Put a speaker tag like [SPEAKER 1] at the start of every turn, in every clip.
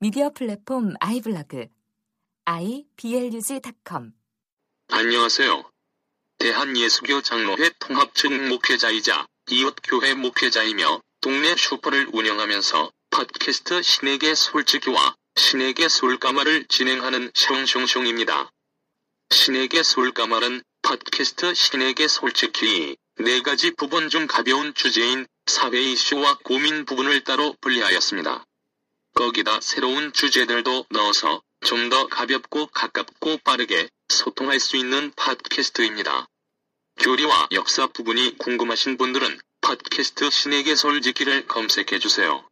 [SPEAKER 1] 미디어 플랫폼 아이블로그 iblog.com
[SPEAKER 2] 안녕하세요. 대한예수교 장로회 통합측 목회자이자 이웃교회 목회자이며 동네 슈퍼를 운영하면서 팟캐스트 신에게 솔직히와 신에게 솔까말을 진행하는 숑숑숑입니다. 신에게 솔까말은 팟캐스트 신에게 솔직히 네 가지 부분 중 가벼운 주제인 사회 이슈와 고민 부분을 따로 분리하였습니다. 거기다 새로운 주제들도 넣어서 좀 더 가볍고 가깝고 빠르게 소통할 수 있는 팟캐스트입니다. 교리와 역사 부분이 궁금하신 분들은 팟캐스트 신에게 솔직히를 검색해 주세요.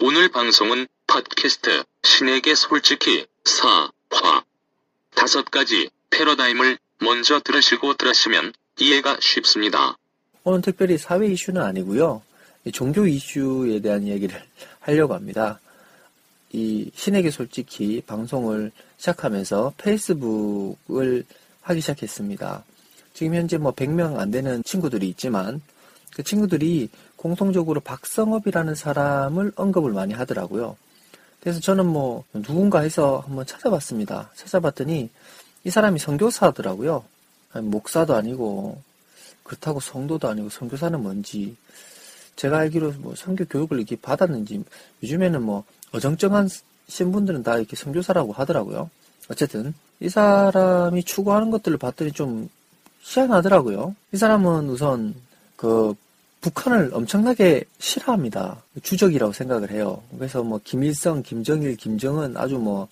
[SPEAKER 2] 오늘 방송은 팟캐스트 신에게 솔직히 4화 다섯 가지 패러다임을 먼저 들으시고 들으시면 이해가 쉽습니다.
[SPEAKER 3] 오늘 특별히 사회 이슈는 아니고요. 종교 이슈에 대한 이야기를 하려고 합니다. 이 신에게 솔직히 방송을 시작하면서 페이스북을 하기 시작했습니다. 지금 현재 뭐 100명 안 되는 친구들이 있지만 그 친구들이 공통적으로 박성업이라는 사람을 언급을 많이 하더라고요. 그래서 저는 뭐 누군가 해서 한번 찾아봤습니다. 찾아봤더니 이 사람이 선교사더라고요. 아니, 목사도 아니고 그렇다고 성도도 아니고 선교사는 뭔지 제가 알기로 뭐 선교 교육을 이렇게 받았는지 요즘에는 뭐 어정쩡한 신분들은 다 이렇게 선교사라고 하더라고요. 어쨌든 이 사람이 추구하는 것들을 봤더니 좀 희한하더라고요. 이 사람은 우선 그 북한을 엄청나게 싫어합니다. 주적이라고 생각을 해요. 그래서 뭐 김일성, 김정일, 김정은 아주 뭐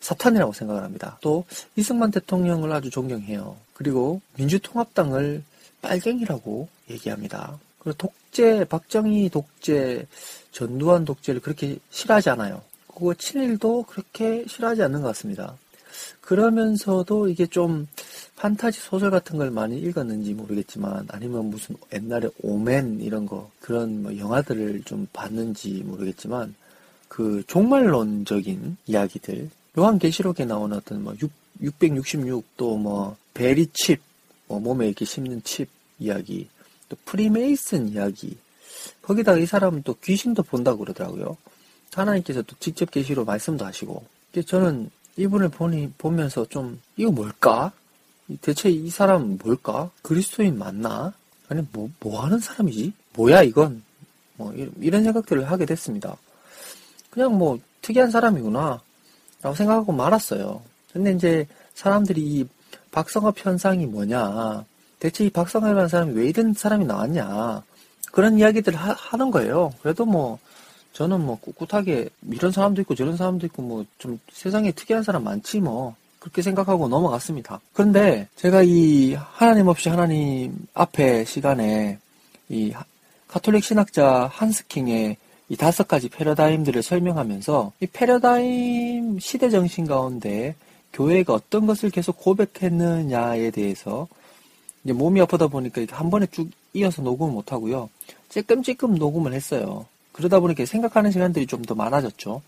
[SPEAKER 3] 사탄이라고 생각을 합니다. 또 이승만 대통령을 아주 존경해요. 그리고 민주통합당을 빨갱이라고 얘기합니다. 그리고 독재, 박정희 독재, 전두환 독재를 그렇게 싫어하지 않아요. 그거 친일도 그렇게 싫어하지 않는 것 같습니다. 그러면서도 이게 좀 판타지 소설 같은 걸 많이 읽었는지 모르겠지만 아니면 무슨 옛날에 오맨 이런 거 그런 뭐 영화들을 좀 봤는지 모르겠지만 그 종말론적인 이야기들 요한계시록에 나오는 어떤 뭐 6, 666또 뭐 베리 칩 뭐 몸에 이렇게 심는 칩 이야기 또 프리메이슨 이야기 거기다가 이 사람은 또 귀신도 본다고 그러더라고요. 하나님께서 또 직접 계시로 말씀도 하시고 저는 이분을 보니 보면서 좀 이거 뭘까? 대체 이 사람은 뭘까? 그리스도인 맞나? 아니 뭐 뭐 하는 사람이지? 뭐야 이건? 뭐 이런 생각들을 하게 됐습니다. 그냥 뭐 특이한 사람이구나 라고 생각하고 말았어요. 근데 이제 사람들이 이 박성업 현상이 뭐냐? 대체 이 박성업이라는 사람이 왜 이런 사람이 나왔냐? 그런 이야기들을 하, 는 거예요. 그래도 뭐 저는 뭐 꿋꿋하게 이런 사람도 있고 저런 사람도 있고 뭐 좀 세상에 특이한 사람 많지 뭐 그렇게 생각하고 넘어갔습니다. 그런데 제가 이 하나님 없이 하나님 앞에 시간에 이 카톨릭 신학자 한스킹의 이 다섯 가지 패러다임들을 설명하면서 이 패러다임 시대 정신 가운데 교회가 어떤 것을 계속 고백했느냐에 대해서 이제 몸이 아프다 보니까 한 번에 쭉 이어서 녹음을 못 하고요. 찔끔찔끔 녹음을 했어요. 그러다 보니까 생각하는 시간들이 좀 더 많아졌죠.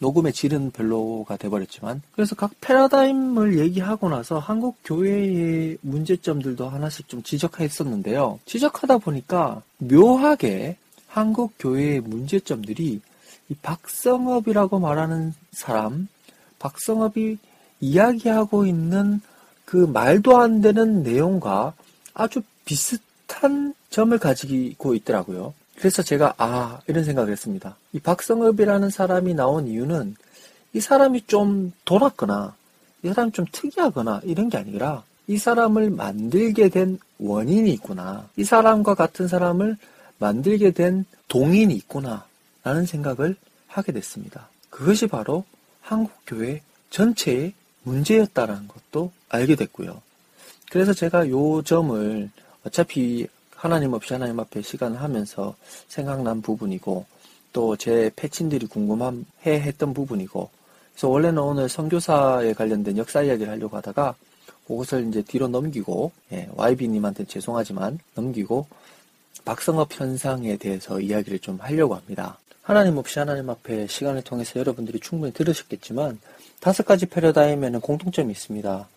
[SPEAKER 3] 녹음의 질은 별로가 돼버렸지만 그래서 각 패러다임을 얘기하고 나서 한국 교회의 문제점들도 하나씩 좀 지적했었는데요. 지적하다 보니까 묘하게 한국 교회의 문제점들이 이 박성업이라고 말하는 사람, 박성업이 이야기하고 있는 그 말도 안 되는 내용과 아주 비슷한 점을 가지고 있더라고요. 그래서 제가 아 이런 생각을 했습니다. 이 박성업이라는 사람이 나온 이유는 이 사람이 좀 돌았거나 이 사람이 좀 특이하거나 이런 게 아니라 이 사람을 만들게 된 원인이 있구나. 이 사람과 같은 사람을 만들게 된 동인이 있구나. 라는 생각을 하게 됐습니다. 그것이 바로 한국 교회 전체의 문제였다라는 것도 알게 됐고요. 그래서 제가 요 점을 어차피 하나님 없이 하나님 앞에 시간을 하면서 생각난 부분이고 또 제 패친들이 궁금해 했던 부분이고 그래서 원래는 오늘 선교사에 관련된 역사 이야기를 하려고 하다가 그것을 이제 뒤로 넘기고 예, YB님한테 죄송하지만 넘기고 박성업 현상에 대해서 이야기를 좀 하려고 합니다. 하나님 없이 하나님 앞에 시간을 통해서 여러분들이 충분히 들으셨겠지만 다섯 가지 패러다임에는 공통점이 있습니다.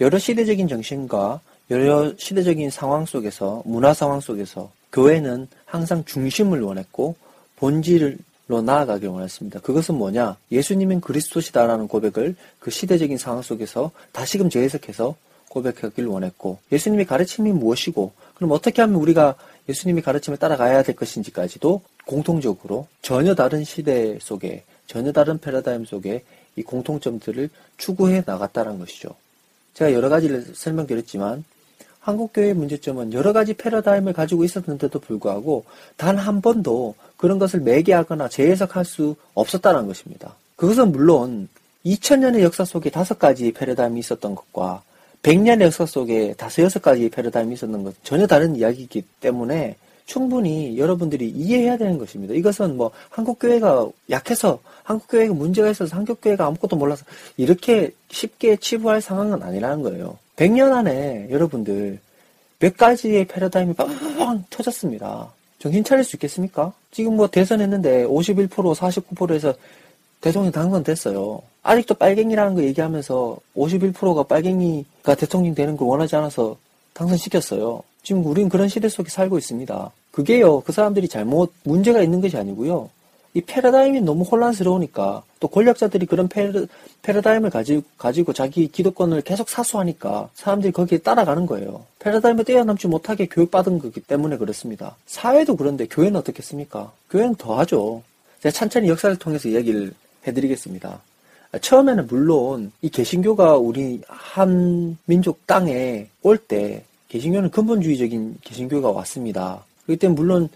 [SPEAKER 3] 여러 시대적인 정신과 여러 시대적인 상황 속에서 문화 상황 속에서 교회는 항상 중심을 원했고 본질로 나아가길 원했습니다. 그것은 뭐냐? 예수님은 그리스도시다라는 고백을 그 시대적인 상황 속에서 다시금 재해석해서 고백하길 원했고 예수님의 가르침이 무엇이고 그럼 어떻게 하면 우리가 예수님의 가르침을 따라가야 될 것인지까지도 공통적으로 전혀 다른 시대 속에 전혀 다른 패러다임 속에 이 공통점들을 추구해 나갔다는 것이죠. 제가 여러 가지를 설명드렸지만 한국교회의 문제점은 여러 가지 패러다임을 가지고 있었는데도 불구하고 단 한 번도 그런 것을 매개하거나 재해석할 수 없었다는 것입니다. 그것은 물론 2000년의 역사 속에 다섯 가지 패러다임이 있었던 것과 100년의 역사 속에 다섯 여섯 가지 패러다임이 있었던 것 전혀 다른 이야기이기 때문에 충분히 여러분들이 이해해야 되는 것입니다. 이것은 뭐 한국교회가 약해서 한국교회가 문제가 있어서 한국교회가 아무것도 몰라서 이렇게 쉽게 치부할 상황은 아니라는 거예요. 100년 안에 여러분들 몇 가지의 패러다임이 빵빵 터졌습니다. 정신 차릴 수 있겠습니까? 지금 뭐 대선 했는데 51% 49%에서 대통령 당선됐어요. 아직도 빨갱이라는 거 얘기하면서 51%가 빨갱이가 대통령 되는 걸 원하지 않아서 당선시켰어요. 지금 우린 그런 시대 속에 살고 있습니다. 그게요, 그 사람들이 잘못, 문제가 있는 것이 아니고요. 이 패러다임이 너무 혼란스러우니까 또 권력자들이 그런 패러, 패러다임을 가지고, 가지고 자기 기득권을 계속 사수하니까 사람들이 거기에 따라가는 거예요. 패러다임에 뛰어넘지 못하게 교육받은 거기 때문에 그렇습니다. 사회도 그런데 교회는 어떻겠습니까? 교회는 더하죠. 제가 천천히 역사를 통해서 이야기를 해드리겠습니다. 처음에는 물론 이 개신교가 우리 한 민족 땅에 올 때 개신교는 근본주의적인 개신교가 왔습니다. 때문에 물론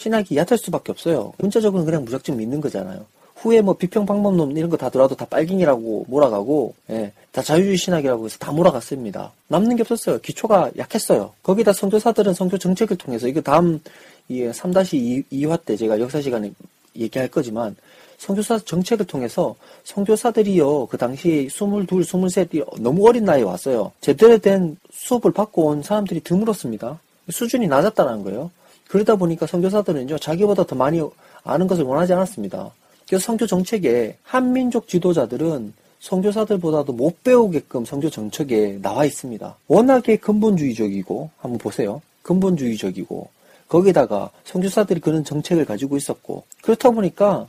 [SPEAKER 3] 신학이 얕을 수밖에 없어요. 문자적으로는 그냥 무작정 믿는 거잖아요. 후에 뭐 비평 방법론 이런 거 다 들어와도 다 빨갱이라고 몰아가고 예, 다 자유주의 신학이라고 해서 다 몰아갔습니다. 남는 게 없었어요. 기초가 약했어요. 거기다 선교사들은 선교 정책을 통해서 이거 다음 이 3-2화 때 제가 역사 시간에 얘기할 거지만 선교사 정책을 통해서 선교사들이요 그 당시 22, 23이 너무 어린 나이에 왔어요. 제대로 된 수업을 받고 온 사람들이 드물었습니다. 수준이 낮았다는 거예요. 그러다 보니까 선교사들은요 자기보다 더 많이 아는 것을 원하지 않았습니다. 그래서 선교 정책에 한민족 지도자들은 선교사들보다도 못 배우게끔 선교 정책에 나와 있습니다. 워낙에 근본주의적이고 한번 보세요. 근본주의적이고 거기다가 선교사들이 그런 정책을 가지고 있었고 그렇다 보니까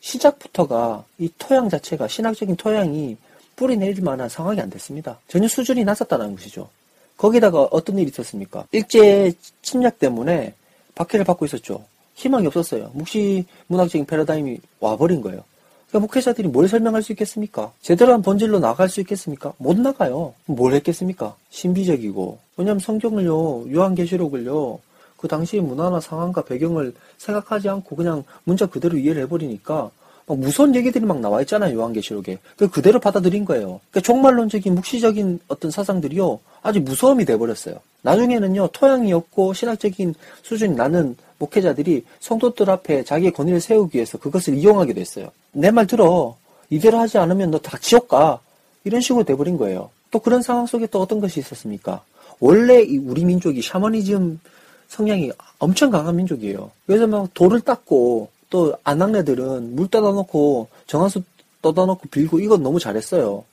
[SPEAKER 3] 시작부터가 이 토양 자체가 신학적인 토양이 뿌리 내릴 만한 상황이 안 됐습니다. 전혀 수준이 낮았다는 것이죠. 거기다가 어떤 일이 있었습니까? 일제 침략 때문에 박해를 받고 있었죠. 희망이 없었어요. 묵시 문학적인 패러다임이 와버린 거예요. 그러니까 목회자들이 뭘 설명할 수 있겠습니까? 제대로 한 본질로 나갈 수 있겠습니까? 못 나가요. 뭘 했겠습니까? 신비적이고. 왜냐하면 성경을요, 요한계시록을요, 그 당시의 문화나 상황과 배경을 생각하지 않고 그냥 문자 그대로 이해를 해버리니까 막 무서운 얘기들이 막 나와 있잖아요 요한계시록에. 그 그대로 받아들인 거예요. 그러니까 종말론적인 묵시적인 어떤 사상들이요 아주 무서움이 돼버렸어요. 나중에는요 토양이 없고 신학적인 수준이 나는 목회자들이 성도들 앞에 자기의 권위를 세우기 위해서 그것을 이용하게 됐어요. 내 말 들어. 이대로 하지 않으면 너 다 지옥 가. 이런 식으로 돼버린 거예요. 또 그런 상황 속에 또 어떤 것이 있었습니까? 원래 우리 민족이 샤머니즘 성향이 엄청 강한 민족이에요. 그래서 막 돌을 닦고 또 안악네들은 물 떠다 놓고 정화수 떠다 놓고 빌고 이건 너무 잘했어요.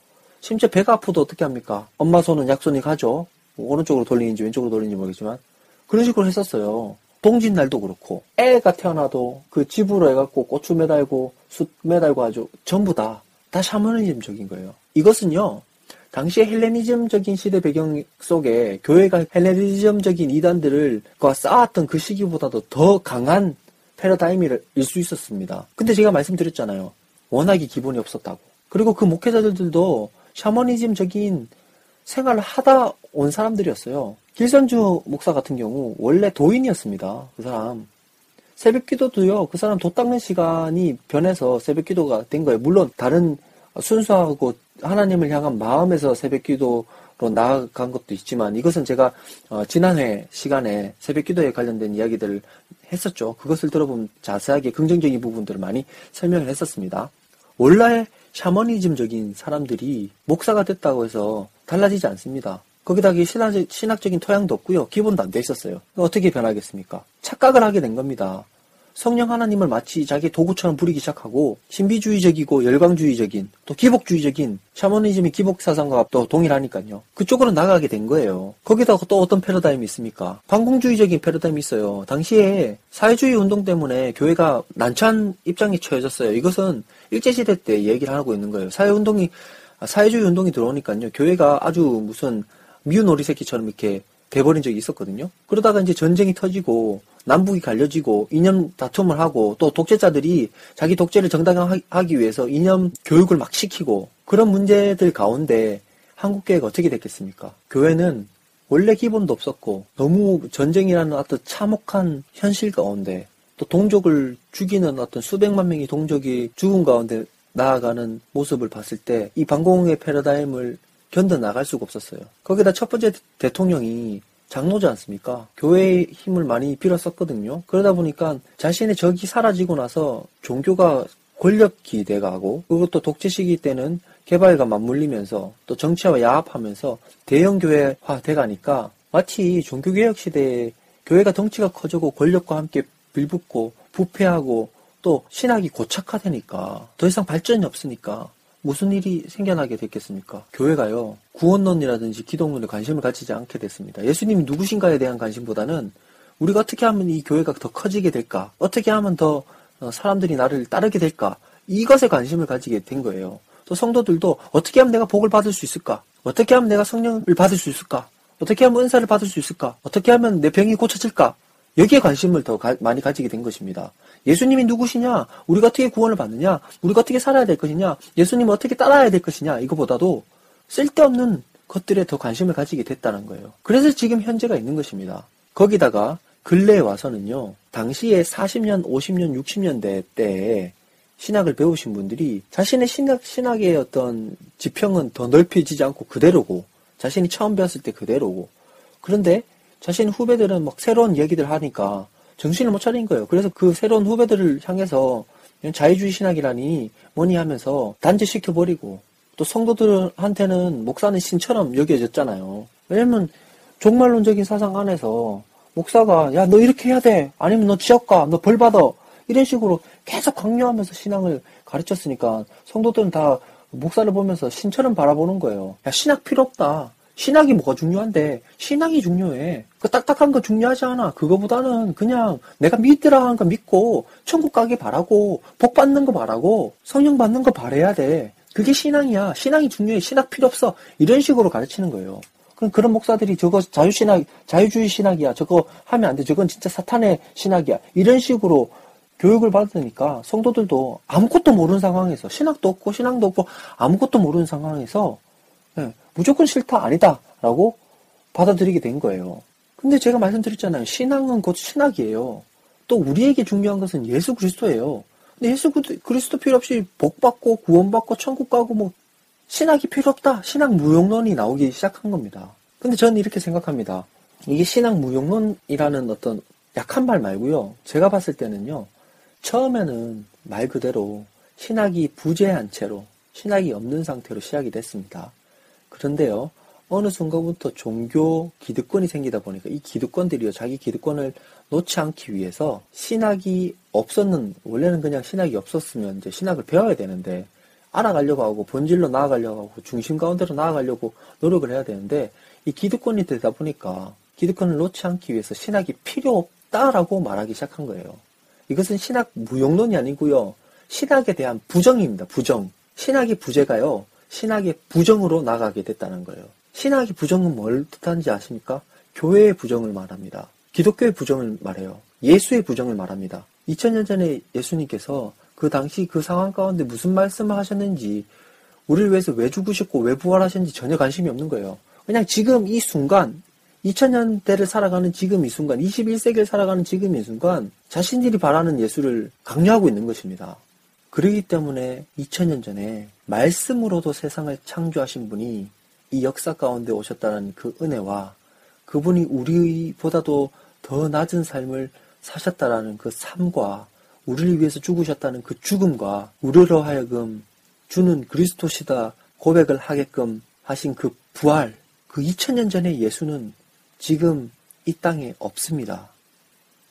[SPEAKER 3] 심지어 배가 아프도 어떻게 합니까? 엄마 손은 약손이 가죠. 뭐 오른쪽으로 돌리는지 왼쪽으로 돌리는지 모르겠지만 그런 식으로 했었어요. 동짓 날도 그렇고 애가 태어나도 그 집으로 해갖고 고추 매달고 숯 매달고 아주 전부 다 다 샤머니즘적인 거예요. 이것은요 당시의 헬레니즘적인 시대 배경 속에 교회가 헬레니즘적인 이단들을 쌓았던 그 시기보다도 더 강한 패러다임일 수 있었습니다. 근데 제가 말씀드렸잖아요. 워낙에 기본이 없었다고. 그리고 그 목회자들도 샤머니즘적인 생활을 하다 온 사람들이었어요. 길선주 목사 같은 경우 원래 도인이었습니다. 그 사람. 새벽 기도도요. 그 사람 도 닦는 시간이 변해서 새벽 기도가 된 거예요. 물론 다른 순수하고 하나님을 향한 마음에서 새벽 기도로 나아간 것도 있지만 이것은 제가 어, 지난해 시간에 새벽 기도에 관련된 이야기들을 했었죠. 그것을 들어보면 자세하게 긍정적인 부분들을 많이 설명을 했었습니다. 원래 샤머니즘적인 사람들이 목사가 됐다고 해서 달라지지 않습니다. 거기다 신학, 신학적인 토양도 없고요. 기본도 안 돼 있었어요. 어떻게 변하겠습니까? 착각을 하게 된 겁니다. 성령 하나님을 마치 자기 도구처럼 부리기 시작하고 신비주의적이고 열광주의적인 또 기복주의적인 샤머니즘의 기복 사상과 또 동일하니까요. 그쪽으로 나가게 된 거예요. 거기다가 또 어떤 패러다임이 있습니까? 반공주의적인 패러다임이 있어요. 당시에 사회주의 운동 때문에 교회가 난처한 입장에 처해졌어요. 이것은 일제시대 때 얘기를 하고 있는 거예요. 사회운동이 사회주의 운동이 들어오니까요. 교회가 아주 무슨 미운 오리새끼처럼 이렇게 돼버린 적이 있었거든요. 그러다가 이제 전쟁이 터지고 남북이 갈려지고 이념 다툼을 하고 또 독재자들이 자기 독재를 정당화하기 위해서 이념 교육을 막 시키고 그런 문제들 가운데 한국교회가 어떻게 됐겠습니까? 교회는 원래 기본도 없었고 너무 전쟁이라는 어떤 참혹한 현실 가운데 또 동족을 죽이는 어떤 수백만 명의 동족이 죽은 가운데 나아가는 모습을 봤을 때 이 반공의 패러다임을 견뎌 나갈 수가 없었어요. 거기다 첫 번째 대통령이 장로지 않습니까? 교회의 힘을 많이 빌었었거든요. 그러다 보니까 자신의 적이 사라지고 나서 종교가 권력기 돼가고 또 독재 시기 때는 개발과 맞물리면서 또 정치와 야합하면서 대형 교회화 돼가니까 마치 종교개혁 시대에 교회가 덩치가 커지고 권력과 함께 빌붙고 부패하고 또 신학이 고착화되니까 더 이상 발전이 없으니까 무슨 일이 생겨나게 됐겠습니까? 교회가요, 구원론이라든지 기독론에 관심을 가지지 않게 됐습니다. 예수님이 누구신가에 대한 관심보다는 우리가 어떻게 하면 이 교회가 더 커지게 될까? 어떻게 하면 더 어, 사람들이 나를 따르게 될까? 이것에 관심을 가지게 된 거예요. 또 성도들도 어떻게 하면 내가 복을 받을 수 있을까? 어떻게 하면 내가 성령을 받을 수 있을까? 어떻게 하면 은사를 받을 수 있을까? 어떻게 하면 내 병이 고쳐질까? 여기에 관심을 더 가, 많이 가지게 된 것입니다. 예수님이 누구시냐? 우리가 어떻게 구원을 받느냐? 우리가 어떻게 살아야 될 것이냐? 예수님을 어떻게 따라야 될 것이냐? 이거보다도 쓸데없는 것들에 더 관심을 가지게 됐다는 거예요. 그래서 지금 현재가 있는 것입니다. 거기다가 근래에 와서는요, 당시에 40년, 50년, 60년대 때에 신학을 배우신 분들이 자신의 신학, 신학의 어떤 지평은 더 넓혀지지 않고 그대로고, 자신이 처음 배웠을 때 그대로고, 그런데 자신 후배들은 막 새로운 얘기들 하니까 정신을 못 차린 거예요. 그래서 그 새로운 후배들을 향해서 자유주의 신학이라니 뭐니 하면서 단죄시켜버리고 또 성도들한테는 목사는 신처럼 여겨졌잖아요. 왜냐면 종말론적인 사상 안에서 목사가 야 너 이렇게 해야 돼 아니면 너 지옥 가너 벌 받아 이런 식으로 계속 강요하면서 신앙을 가르쳤으니까 성도들은 다 목사를 보면서 신처럼 바라보는 거예요. 야 신학 필요 없다. 신학이 뭐가 중요한데 신학이 중요해. 그 딱딱한 거 중요하지 않아. 그거보다는 그냥 내가 믿으라 하는 거 믿고 천국 가기 바라고 복 받는 거 바라고 성령 받는 거 바래야 돼. 그게 신앙이야. 신앙이 중요해. 신학 필요 없어. 이런 식으로 가르치는 거예요. 그럼 그런 목사들이 저거 자유신학, 자유주의 신학이야. 저거 하면 안 돼. 저건 진짜 사탄의 신학이야. 이런 식으로 교육을 받으니까 성도들도 아무것도 모르는 상황에서 신학도 없고 신앙도 없고 아무것도 모르는 상황에서 네, 무조건 싫다 아니다라고 받아들이게 된 거예요. 근데 제가 말씀드렸잖아요. 신앙은 곧 신학이에요. 또 우리에게 중요한 것은 예수 그리스도예요. 근데 예수 그리스도 필요 없이 복 받고 구원 받고 천국 가고 뭐 신학이 필요 없다. 신학 무용론이 나오기 시작한 겁니다. 근데 저는 이렇게 생각합니다. 이게 신학 무용론이라는 어떤 약한 말 말고요. 제가 봤을 때는요. 처음에는 말 그대로 신학이 부재한 채로 신학이 없는 상태로 시작이 됐습니다. 그런데요, 어느 순간부터 종교 기득권이 생기다 보니까 이 기득권들이요, 자기 기득권을 놓지 않기 위해서 신학이 없었는, 원래는 그냥 신학이 없었으면 이제 신학을 배워야 되는데, 알아가려고 하고, 본질로 나아가려고 하고, 중심 가운데로 나아가려고 노력을 해야 되는데, 이 기득권이 되다 보니까, 기득권을 놓지 않기 위해서 신학이 필요 없다라고 말하기 시작한 거예요. 이것은 신학 무용론이 아니고요. 신학에 대한 부정입니다. 부정. 신학의 부재가요. 신학의 부정으로 나가게 됐다는 거예요. 신학의 부정은 뭘 뜻하는지 아십니까? 교회의 부정을 말합니다. 기독교의 부정을 말해요. 예수의 부정을 말합니다. 2000년 전에 예수님께서 그 당시 그 상황 가운데 무슨 말씀을 하셨는지 우리를 위해서 왜 죽으셨고 왜 부활하셨는지 전혀 관심이 없는 거예요. 그냥 지금 이 순간 2000년대를 살아가는 지금 이 순간 21세기를 살아가는 지금 이 순간 자신들이 바라는 예수를 강요하고 있는 것입니다. 그러기 때문에 2000년 전에 말씀으로도 세상을 창조하신 분이 이 역사 가운데 오셨다는 그 은혜와 그분이 우리보다도 더 낮은 삶을 사셨다라는 그 삶과 우리를 위해서 죽으셨다는 그 죽음과 우리로 하여금 주는 그리스도시다 고백을 하게끔 하신 그 부활, 그 2000년 전의 예수는 지금 이 땅에 없습니다.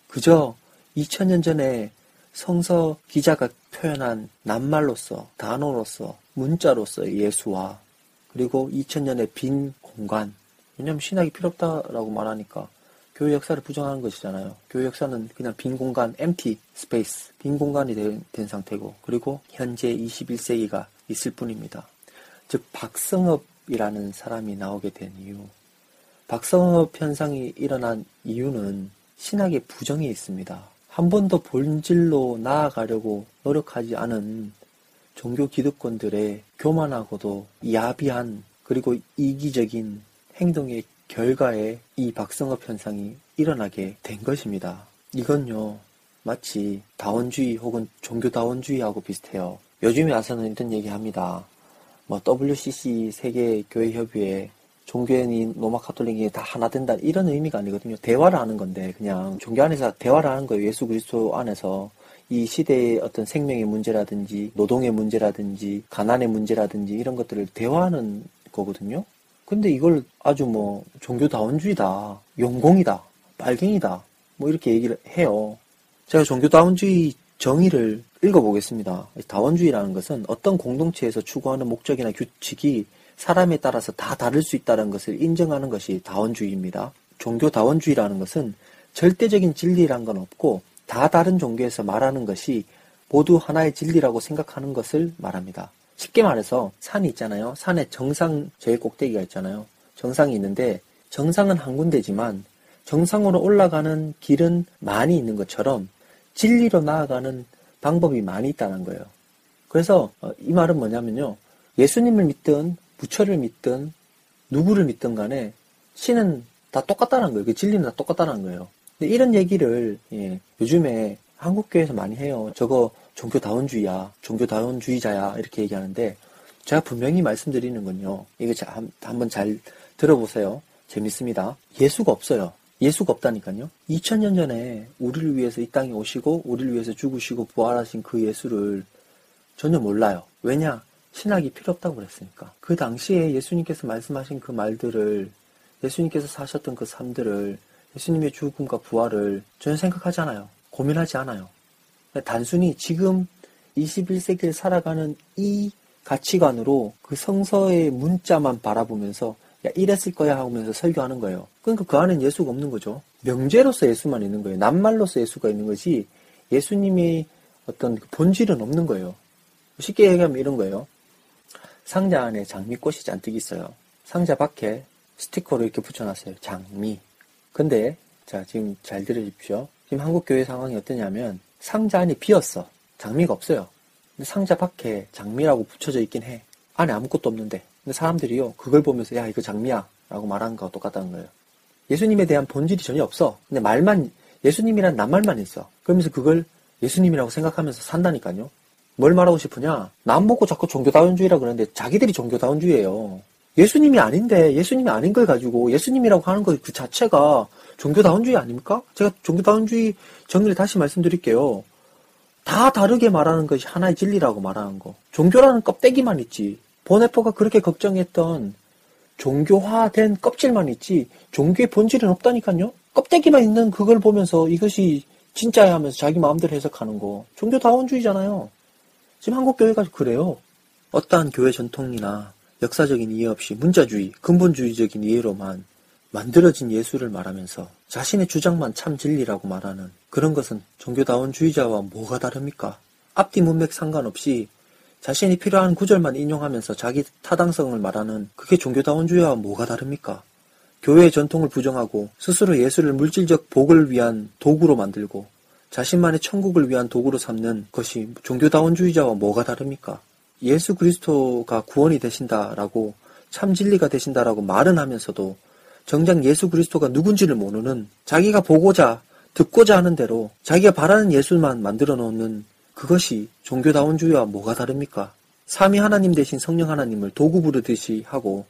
[SPEAKER 3] 그저 2000년 전에 성서 기자가 표현한 낱말로서, 단어로서, 문자로서 예수와 그리고 2000년의 빈 공간. 왜냐하면 신학이 필요 없다라고 말하니까 교회 역사를 부정하는 것이잖아요. 교회 역사는 그냥 빈 공간, empty space, 빈 공간이 된, 된 상태고, 그리고 현재 21세기가 있을 뿐입니다. 즉, 박성업이라는 사람이 나오게 된 이유. 박성업 현상이 일어난 이유는 신학의 부정에 있습니다. 한 번도 본질로 나아가려고 노력하지 않은 종교 기득권들의 교만하고도 야비한 그리고 이기적인 행동의 결과에 이 박성업 현상이 일어나게 된 것입니다. 이건요, 마치 다원주의 혹은 종교다원주의하고 비슷해요. 요즘에 와서는 이런 얘기 합니다. 뭐 WCC 세계교회협의회 종교인이 로마 카톨릭이 다 하나 된다 이런 의미가 아니거든요. 대화를 하는 건데 그냥 종교 안에서 대화를 하는 거예요. 예수 그리스도 안에서 이 시대의 어떤 생명의 문제라든지 노동의 문제라든지 가난의 문제라든지 이런 것들을 대화하는 거거든요. 근데 이걸 아주 뭐 종교다원주의다, 용공이다, 빨갱이다 뭐 이렇게 얘기를 해요. 제가 종교다원주의 정의를 읽어보겠습니다. 다원주의라는 것은 어떤 공동체에서 추구하는 목적이나 규칙이 사람에 따라서 다 다를 수 있다는 것을 인정하는 것이 다원주의입니다. 종교 다원주의라는 것은 절대적인 진리란 건 없고 다 다른 종교에서 말하는 것이 모두 하나의 진리라고 생각하는 것을 말합니다. 쉽게 말해서 산이 있잖아요. 산에 정상 제일 꼭대기가 있잖아요. 정상이 있는데 정상은 한 군데지만 정상으로 올라가는 길은 많이 있는 것처럼 진리로 나아가는 방법이 많이 있다는 거예요. 그래서 어, 이 말은 뭐냐면요. 예수님을 믿든 부처를 믿든 누구를 믿든 간에 신은 다 똑같다는 거예요. 그 진리는 다 똑같다는 거예요. 근데 이런 얘기를 예, 요즘에 한국교회에서 많이 해요. 저거 종교다원주의야, 종교다원주의자야 이렇게 얘기하는데 제가 분명히 말씀드리는 건요. 이거 한, 한번 잘 들어보세요. 재밌습니다. 예수가 없어요. 예수가 없다니까요. 2000년 전에 우리를 위해서 이 땅에 오시고 우리를 위해서 죽으시고 부활하신 그 예수를 전혀 몰라요. 왜냐? 신학이 필요 없다고 그랬으니까. 그 당시에 예수님께서 말씀하신 그 말들을 예수님께서 사셨던 그 삶들을 예수님의 죽음과 부활을 전혀 생각하지 않아요. 고민하지 않아요. 단순히 지금 21세기를 살아가는 이 가치관으로 그 성서의 문자만 바라보면서 야 이랬을 거야 하면서 설교하는 거예요. 그러니까 그 안엔 예수가 없는 거죠. 명제로서 예수만 있는 거예요. 낱말로서 예수가 있는 것이 예수님의 어떤 그 본질은 없는 거예요. 쉽게 얘기하면 이런 거예요. 상자 안에 장미꽃이 잔뜩 있어요. 상자 밖에 스티커로 이렇게 붙여놨어요. 장미. 근데 자 지금 잘 들으십시오. 지금 한국 교회 상황이 어떠냐면 상자 안이 비었어. 장미가 없어요. 근데 상자 밖에 장미라고 붙여져 있긴 해. 안에 아무것도 없는데. 근데 사람들이요 그걸 보면서 야 이거 장미야 라고 말하는 거와 똑같다는 거예요. 예수님에 대한 본질이 전혀 없어. 근데 말만 예수님이란 낱말만 있어. 그러면서 그걸 예수님이라고 생각하면서 산다니까요. 뭘 말하고 싶으냐? 남 먹고 자꾸 종교다원주의라 그러는데 자기들이 종교다원주의예요. 예수님이 아닌데 예수님이 아닌 걸 가지고 예수님이라고 하는 것 그 자체가 종교다원주의 아닙니까? 제가 종교다원주의 정리를 다시 말씀드릴게요. 다 다르게 말하는 것이 하나의 진리라고 말하는 거. 종교라는 껍데기만 있지. 보네포가 그렇게 걱정했던 종교화된 껍질만 있지 종교의 본질은 없다니까요. 껍데기만 있는 그걸 보면서 이것이 진짜야 하면서 자기 마음대로 해석하는 거. 종교다원주의잖아요. 지금 한국 교회가 그래요. 어떠한 교회 전통이나 역사적인 이해 없이 문자주의, 근본주의적인 이해로만 만들어진 예수를 말하면서 자신의 주장만 참 진리라고 말하는 그런 것은 종교다원주의자와 뭐가 다릅니까? 앞뒤 문맥 상관없이 자신이 필요한 구절만 인용하면서 자기 타당성을 말하는 그게 종교다원주의와 뭐가 다릅니까? 교회의 전통을 부정하고 스스로 예수를 물질적 복을 위한 도구로 만들고 자신만의 천국을 위한 도구로 삼는 것이 종교다원주의자와 뭐가 다릅니까? 예수 그리스도가 구원이 되신다라고 참 진리가 되신다라고 말은 하면서도 정작 예수 그리스도가 누군지를 모르는 자기가 보고자 듣고자 하는 대로 자기가 바라는 예수만 만들어 놓는 그것이 종교다원주의와 뭐가 다릅니까? 삼위 하나님 대신 성령 하나님을 도구 부르듯이 하고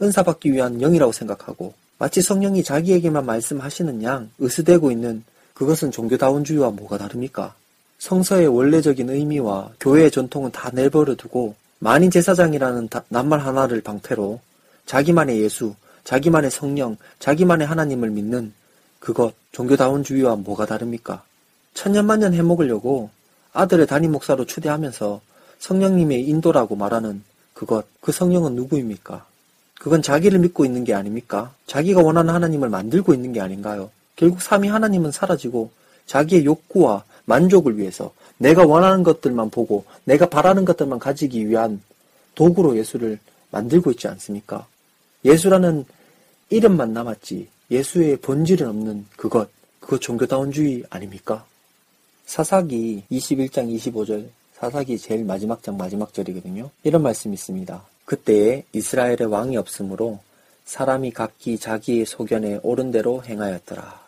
[SPEAKER 3] 은사 받기 위한 영이라고 생각하고 마치 성령이 자기에게만 말씀하시는 양 으스대고 있는 그것은 종교다원주의와 뭐가 다릅니까? 성서의 원래적인 의미와 교회의 전통은 다 내버려 두고 만인 제사장이라는 낱말 하나를 방패로 자기만의 예수, 자기만의 성령, 자기만의 하나님을 믿는 그것 종교다원주의와 뭐가 다릅니까? 천년만년 해먹으려고 아들의 담임 목사로 추대하면서 성령님의 인도라고 말하는 그것, 그 성령은 누구입니까? 그건 자기를 믿고 있는 게 아닙니까? 자기가 원하는 하나님을 만들고 있는 게 아닌가요? 결국 삼위 하나님은 사라지고 자기의 욕구와 만족을 위해서 내가 원하는 것들만 보고 내가 바라는 것들만 가지기 위한 도구로 예수를 만들고 있지 않습니까? 예수라는 이름만 남았지 예수의 본질은 없는 그것, 그것 종교다운주의 아닙니까? 사사기 21장 25절, 사사기 제일 마지막 장 마지막 절이거든요. 이런 말씀이 있습니다. 그때에 이스라엘의 왕이 없으므로 사람이 각기 자기의 소견에 옳은 대로 행하였더라.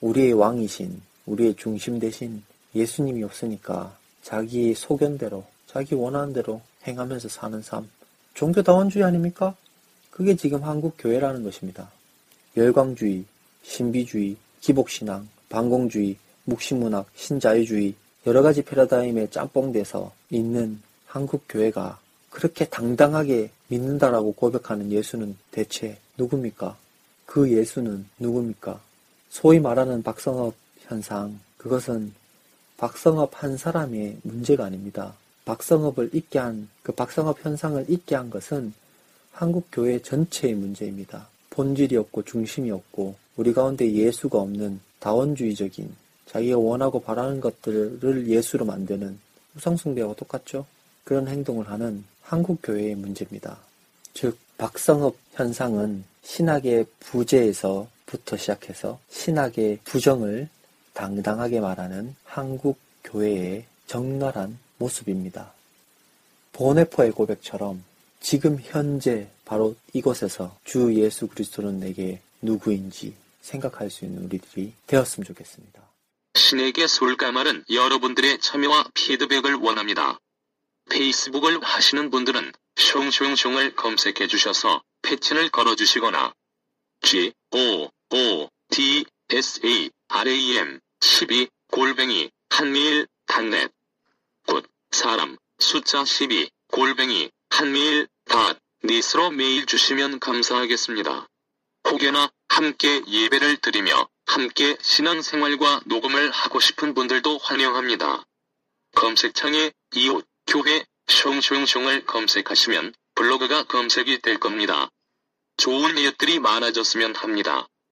[SPEAKER 3] 우리의 왕이신, 우리의 중심 대신 예수님이 없으니까 자기의 소견대로, 자기 원하는 대로 행하면서 사는 삶. 종교다원주의 아닙니까? 그게 지금 한국 교회라는 것입니다. 열광주의, 신비주의, 기복신앙, 반공주의, 묵신문학, 신자유주의, 여러 가지 패러다임에 짬뽕돼서 있는 한국 교회가 그렇게 당당하게 믿는다라고 고백하는 예수는 대체 누굽니까? 그 예수는 누굽니까? 소위 말하는 박성업 현상, 그것은 박성업 한 사람의 문제가 아닙니다. 박성업을 잊게 한, 그 박성업 현상을 잊게 한 것은 한국 교회 전체의 문제입니다. 본질이 없고 중심이 없고 우리 가운데 예수가 없는 다원주의적인 자기가 원하고 바라는 것들을 예수로 만드는 우상숭배와 똑같죠? 그런 행동을 하는 한국 교회의 문제입니다. 즉 박성업 현상은 신학의 부재에서 부터 시작해서 신학의 부정을 당당하게 말하는 한국 교회의 적나란 모습입니다. 보네포의 고백처럼 지금 현재 바로 이곳에서 주 예수 그리스도는 내게 누구인지 생각할 수 있는 우리들이 되었으면 좋겠습니다.
[SPEAKER 2] 신에게 솔까말은 여러분들의 참여와 피드백을 원합니다. 페이스북을 하시는 분들은 숑숑숑을 검색해 주셔서 패친을 걸어 주시거나 G O O D S A R A M 12 골뱅이 한미일 단넷 곧 사람 숫자 12 골뱅이 한미일 닷 닛으로 메일 주시면 감사하겠습니다. 혹여나 함께 예배를 드리며 함께 신앙생활과 녹음을 하고 싶은 분들도 환영합니다. 검색창에 이웃 교회 숑숑숑을 검색하시면 블로그가 검색이 될 겁니다. 좋은 이웃들이 많아졌으면 합니다.